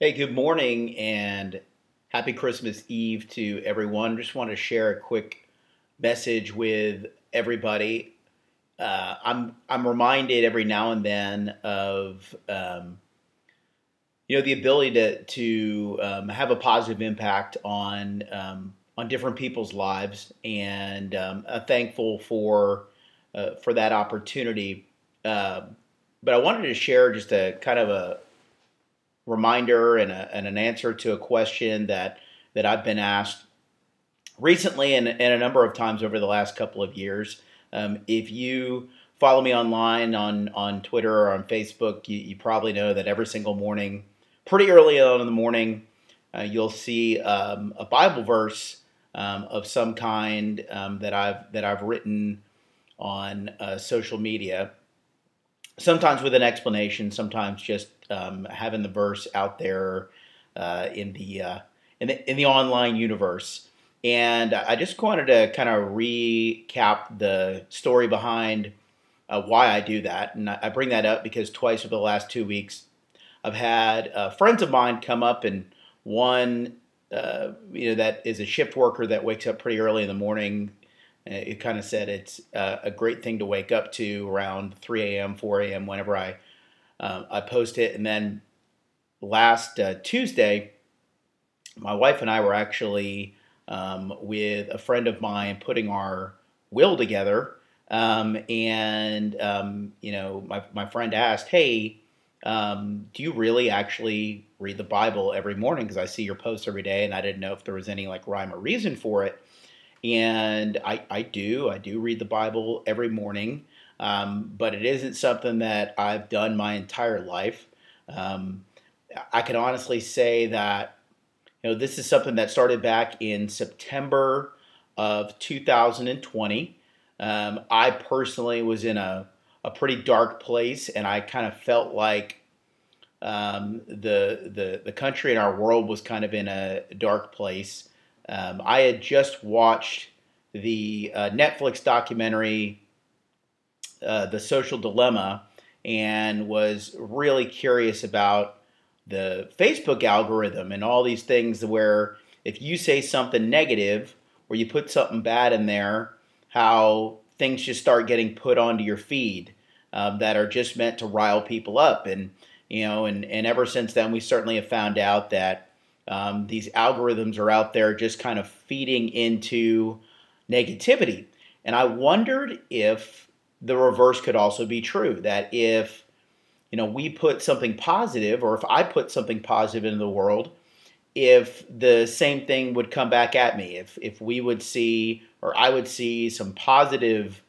Hey, good morning and happy Christmas Eve to everyone. Just want to share a quick message with everybody. Uh, I'm I'm reminded every now and then of um, you know the ability to to um, have a positive impact on um, on different people's lives, and um, I'm thankful for uh, for that opportunity. Uh, but I wanted to share just a kind of a reminder and, a, and an answer to a question that that I've been asked recently and, and a number of times over the last couple of years. Um, if you follow me online on on Twitter or on Facebook, you, you, probably know that every single morning, pretty early on in the morning, uh, you'll see um, a Bible verse um, of some kind um, that I've that I've written on uh, social media sometimes with an explanation, sometimes just um, having the verse out there uh, in the uh, in the in the online universe. And I just wanted to kind of recap the story behind uh, why I do that, and I bring that up because twice over the last two weeks, I've had uh, friends of mine come up and one. Uh, you know that is a shift worker that wakes up pretty early in the morning it kind of said it's uh, a great thing to wake up to around 3 a.m., 4 a.m. whenever I uh, I post it. And then last uh, Tuesday, my wife and I were actually um, with a friend of mine putting our will together. Um, and um, you know, my my friend asked, "Hey, um, do you really actually read the Bible every morning? Because I see your posts every day, and I didn't know if there was any like rhyme or reason for it." and I, I do I do read the Bible every morning, um, but it isn't something that I've done my entire life. Um, I can honestly say that you know this is something that started back in September of 2020. Um, I personally was in a a pretty dark place, and I kind of felt like um, the the the country and our world was kind of in a dark place. Um, I had just watched the uh, Netflix documentary, uh, The Social Dilemma, and was really curious about the Facebook algorithm and all these things where if you say something negative or you put something bad in there, how things just start getting put onto your feed um, that are just meant to rile people up. And, you know, and, and ever since then, we certainly have found out that um, these algorithms are out there just kind of feeding into negativity. And I wondered if the reverse could also be true that if you know we put something positive or if I put something positive into the world if the same thing would come back at me if if we would see or I would see some positive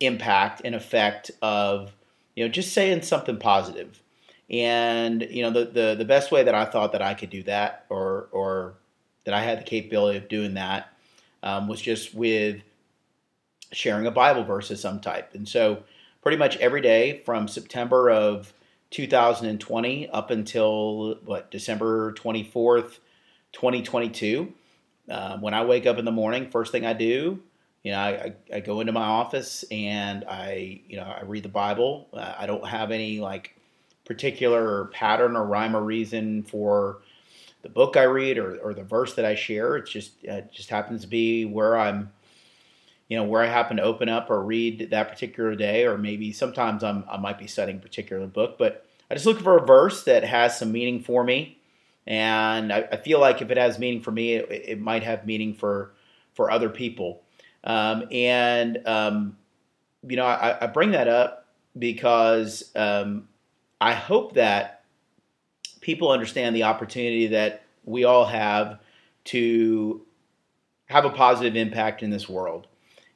impact and effect of you know just saying something positive. And you know, the, the the best way that I thought that I could do that, or or that I had the capability of doing that, um, was just with sharing a Bible verse of some type. And so, pretty much every day from September of 2020 up until what December 24th, 2022. Um, when I wake up in the morning, first thing I do, you know, I, I, go into my office and I, you know, I read the Bible. Uh, I don't have any like particular pattern or rhyme or reason for the book I read or, or the verse that I share. It's just uh, it just happens to be where I'm, you know, where I happen to open up or read that particular day, or maybe sometimes I'm I might be studying a particular book, but I just look for a verse that has some meaning for me, and I, I feel like if it has meaning for me, it, it might have meaning for for other people, um, and um, you know I, I, bring that up because um, I hope that people understand the opportunity that we all have to have a positive impact in this world.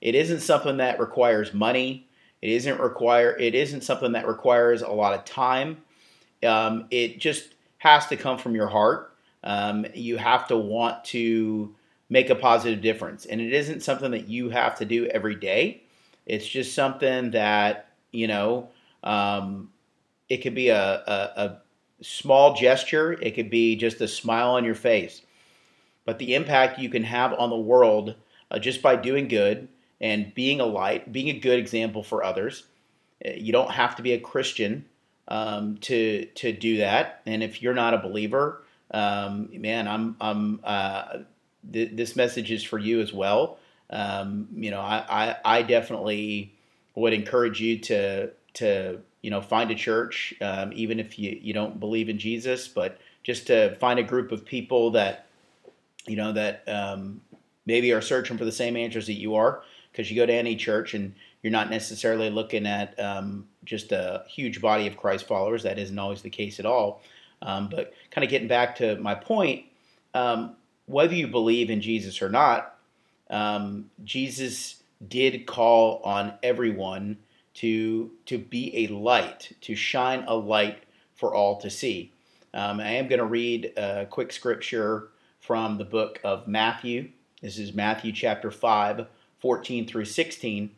It isn't something that requires money. It isn't require. It isn't something that requires a lot of time. Um, it just has to come from your heart. Um, you have to want to make a positive difference, and it isn't something that you have to do every day. It's just something that you know um, it could be a, a, a small gesture, it could be just a smile on your face. But the impact you can have on the world uh, just by doing good and being a light, being a good example for others. Uh, you don't have to be a Christian um, to to do that. And if you're not a believer, um, man, I'm I'm uh, th- this message is for you as well. Um, you know, I, I, I definitely would encourage you to to you know find a church, um, even if you you don't believe in Jesus, but just to find a group of people that you know that um, maybe are searching for the same answers that you are. Because you go to any church and you're not necessarily looking at um, just a huge body of Christ followers. That isn't always the case at all. Um, but kind of getting back to my point, um, whether you believe in Jesus or not, um, Jesus did call on everyone to to be a light, to shine a light for all to see. Um, I am going to read a quick scripture from the book of Matthew. This is Matthew chapter 5, 14 through 16.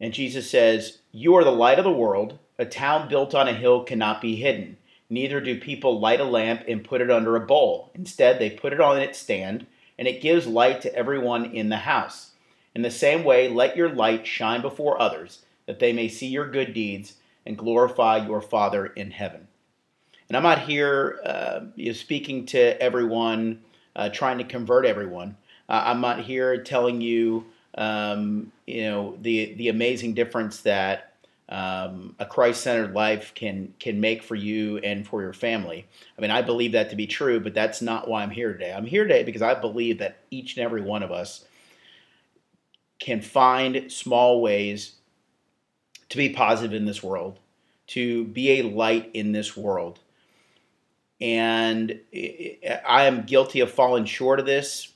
And Jesus says, You are the light of the world. A town built on a hill cannot be hidden. Neither do people light a lamp and put it under a bowl. Instead, they put it on its stand, and it gives light to everyone in the house. In the same way, let your light shine before others, that they may see your good deeds and glorify your Father in heaven. And I'm not here uh, you know, speaking to everyone, uh, trying to convert everyone. I'm not here telling you, um, you know, the the amazing difference that um, a Christ-centered life can can make for you and for your family. I mean, I believe that to be true, but that's not why I'm here today. I'm here today because I believe that each and every one of us can find small ways to be positive in this world, to be a light in this world. And I am guilty of falling short of this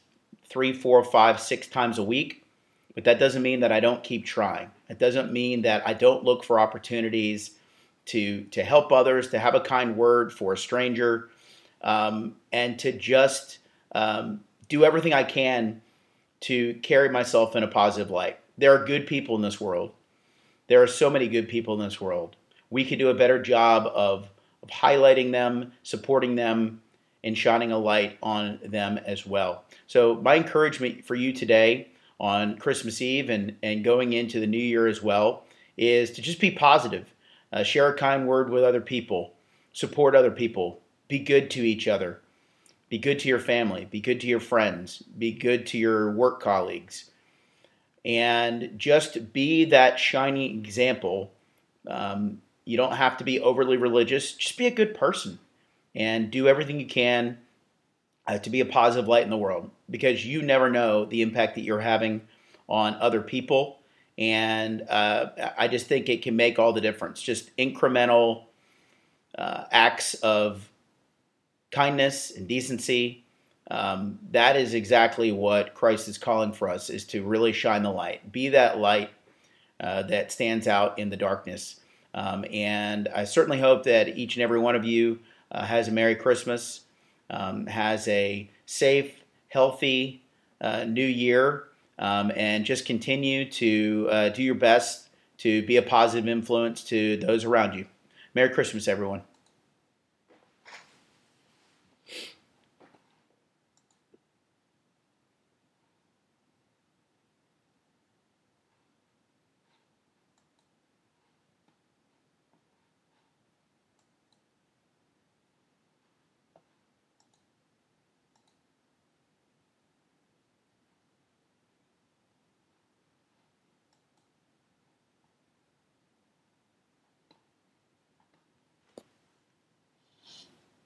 three, four, five, six times a week. But that doesn't mean that I don't keep trying. It doesn't mean that I don't look for opportunities to to help others, to have a kind word for a stranger, um, and to just um, do everything I can to carry myself in a positive light. There are good people in this world. There are so many good people in this world. We could do a better job of, of highlighting them, supporting them, and shining a light on them as well. So, my encouragement for you today on Christmas Eve and, and going into the new year as well is to just be positive. Uh, share a kind word with other people, support other people, be good to each other, be good to your family, be good to your friends, be good to your work colleagues, and just be that shining example. Um, you don't have to be overly religious, just be a good person and do everything you can uh, to be a positive light in the world because you never know the impact that you're having on other people. And uh, I just think it can make all the difference. Just incremental uh, acts of kindness and decency. Um, that is exactly what Christ is calling for us: is to really shine the light, be that light uh, that stands out in the darkness. Um, and I certainly hope that each and every one of you uh, has a Merry Christmas um, has a safe, healthy uh, new year, um, and just continue to uh, do your best to be a positive influence to those around you. Merry Christmas, everyone.